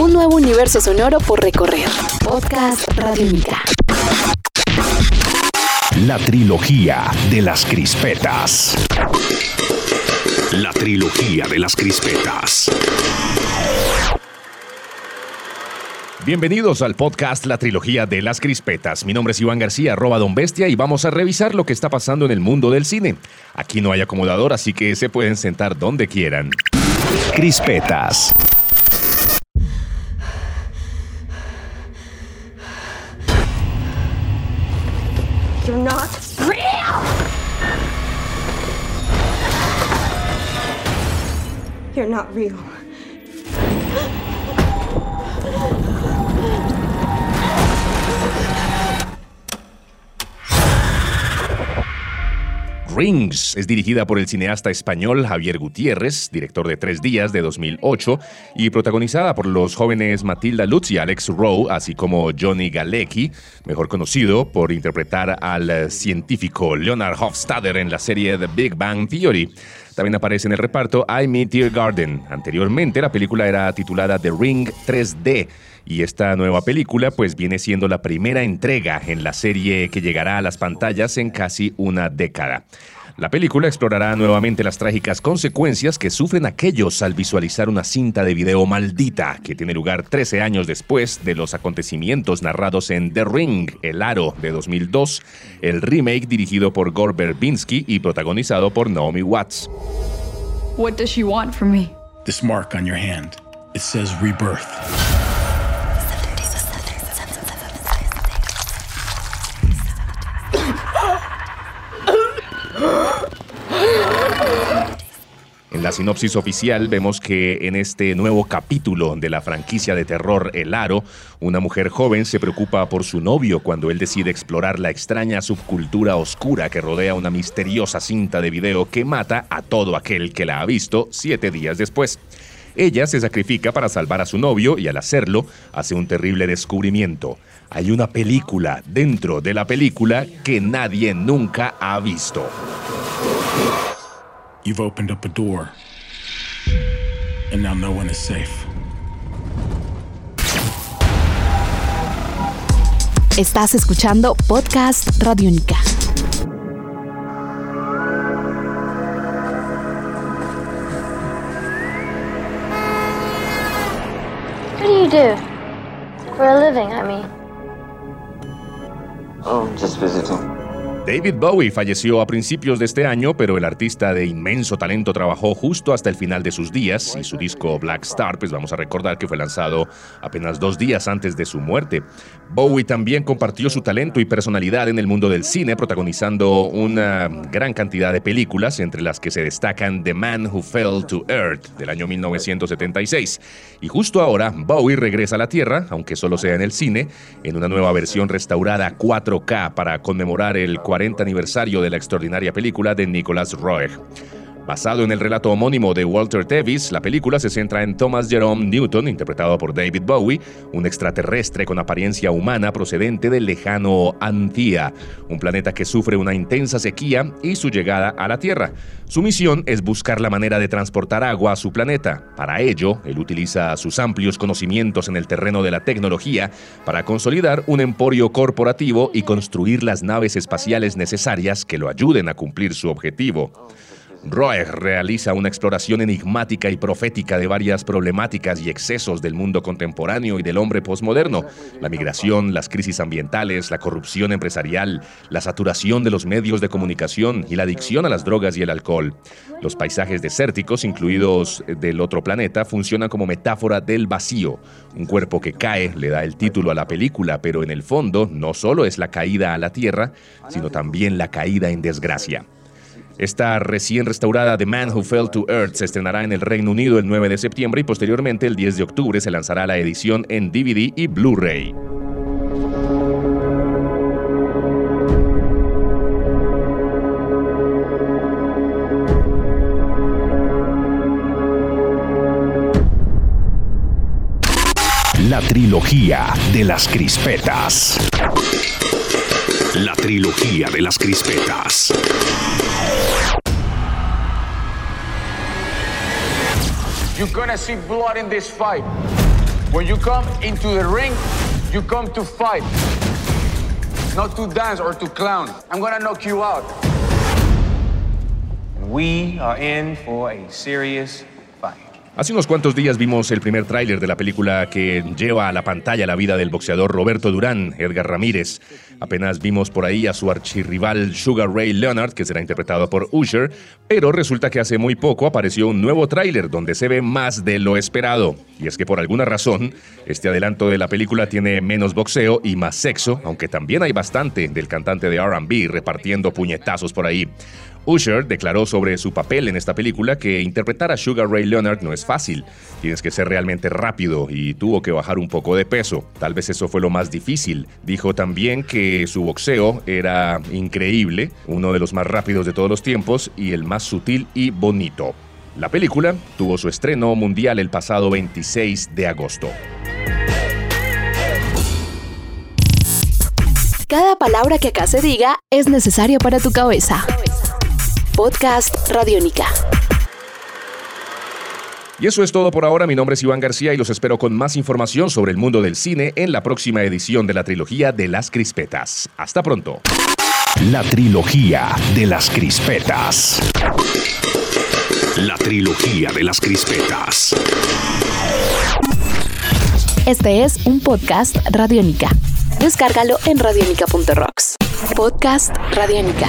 Un nuevo universo sonoro por recorrer. Podcast Radiónica. La trilogía de las crispetas. La trilogía de las crispetas. Bienvenidos al podcast La Trilogía de las Crispetas. Mi nombre es Iván García, arroba Don Bestia, y vamos a revisar lo que está pasando en el mundo del cine. Aquí no hay acomodador, así que se pueden sentar donde quieran. Crispetas. You're not real. Rings es dirigida por el cineasta español Javier Gutiérrez, director de Tres Días de 2008, y protagonizada por los jóvenes Matilda Lutz y Alex Rowe, así como Johnny Galecki, mejor conocido por interpretar al científico Leonard Hofstadter en la serie The Big Bang Theory. También aparece en el reparto I Meet Dear Garden. Anteriormente la película era titulada The Ring 3D y esta nueva película pues viene siendo la primera entrega en la serie que llegará a las pantallas en casi una década. La película explorará nuevamente las trágicas consecuencias que sufren aquellos al visualizar una cinta de video maldita que tiene lugar 13 años después de los acontecimientos narrados en The Ring, El Aro de 2002, el remake dirigido por Gore Verbinski y protagonizado por Naomi Watts. What does she want from me? This mark on your hand. It says rebirth. En la sinopsis oficial vemos que en este nuevo capítulo de la franquicia de terror El Aro, una mujer joven se preocupa por su novio cuando él decide explorar la extraña subcultura oscura que rodea una misteriosa cinta de video que mata a todo aquel que la ha visto siete días después. Ella se sacrifica para salvar a su novio y al hacerlo hace un terrible descubrimiento. Hay una película dentro de la película que nadie nunca ha visto. You've opened up a door. And now no one is safe. Estás escuchando Podcast Radiónica. What do? For a living, I mean. Oh, just visiting. David Bowie falleció a principios de este año, pero el artista de inmenso talento trabajó justo hasta el final de sus días y su disco Black Star, pues vamos a recordar que fue lanzado apenas dos días antes de su muerte. Bowie también compartió su talento y personalidad en el mundo del cine, protagonizando una gran cantidad de películas, entre las que se destacan The Man Who Fell to Earth del año 1976. Y justo ahora, Bowie regresa a la Tierra, aunque solo sea en el cine, en una nueva versión restaurada 4K para conmemorar el 40 aniversario de la extraordinaria película de Nicholas Roeg. Basado en el relato homónimo de Walter Tevis, la película se centra en Thomas Jerome Newton, interpretado por David Bowie, un extraterrestre con apariencia humana procedente del lejano Antia, un planeta que sufre una intensa sequía y su llegada a la Tierra. Su misión es buscar la manera de transportar agua a su planeta. Para ello, él utiliza sus amplios conocimientos en el terreno de la tecnología para consolidar un emporio corporativo y construir las naves espaciales necesarias que lo ayuden a cumplir su objetivo. Roeg realiza una exploración enigmática y profética de varias problemáticas y excesos del mundo contemporáneo y del hombre posmoderno, la migración, las crisis ambientales, la corrupción empresarial, la saturación de los medios de comunicación y la adicción a las drogas y el alcohol. Los paisajes desérticos, incluidos del otro planeta, funcionan como metáfora del vacío. Un cuerpo que cae le da el título a la película, pero en el fondo no solo es la caída a la Tierra, sino también la caída en desgracia. Esta recién restaurada The Man Who Fell to Earth se estrenará en el Reino Unido el 9 de septiembre y posteriormente el 10 de octubre se lanzará la edición en DVD y Blu-ray. La trilogía de las crispetas. La trilogía de las crispetas. You're gonna see blood in this fight. When you come into the ring, you come to fight, not to dance or to clown. I'm gonna knock you out. We are in for a serious. Hace unos cuantos días vimos el primer tráiler de la película que lleva a la pantalla la vida del boxeador Roberto Durán, Edgar Ramírez. Apenas vimos por ahí a su archirrival Sugar Ray Leonard, que será interpretado por Usher, pero resulta que hace muy poco apareció un nuevo tráiler donde se ve más de lo esperado. Y es que por alguna razón, este adelanto de la película tiene menos boxeo y más sexo, aunque también hay bastante del cantante de RB repartiendo puñetazos por ahí. Usher declaró sobre su papel en esta película que interpretar a Sugar Ray Leonard no es fácil. Tienes que ser realmente rápido y tuvo que bajar un poco de peso. Tal vez eso fue lo más difícil. Dijo también que su boxeo era increíble, uno de los más rápidos de todos los tiempos y el más sutil y bonito. La película tuvo su estreno mundial el pasado 26 de agosto. Cada palabra que acá se diga es necesaria para tu cabeza. Podcast Radiónica. Y eso es todo por ahora. Mi nombre es Iván García y los espero con más información sobre el mundo del cine en la próxima edición de la trilogía de las crispetas. Hasta pronto. La trilogía de las crispetas. La trilogía de las crispetas. Este es un podcast Radiónica. Descárgalo en radionica.rocks. Podcast Radiónica.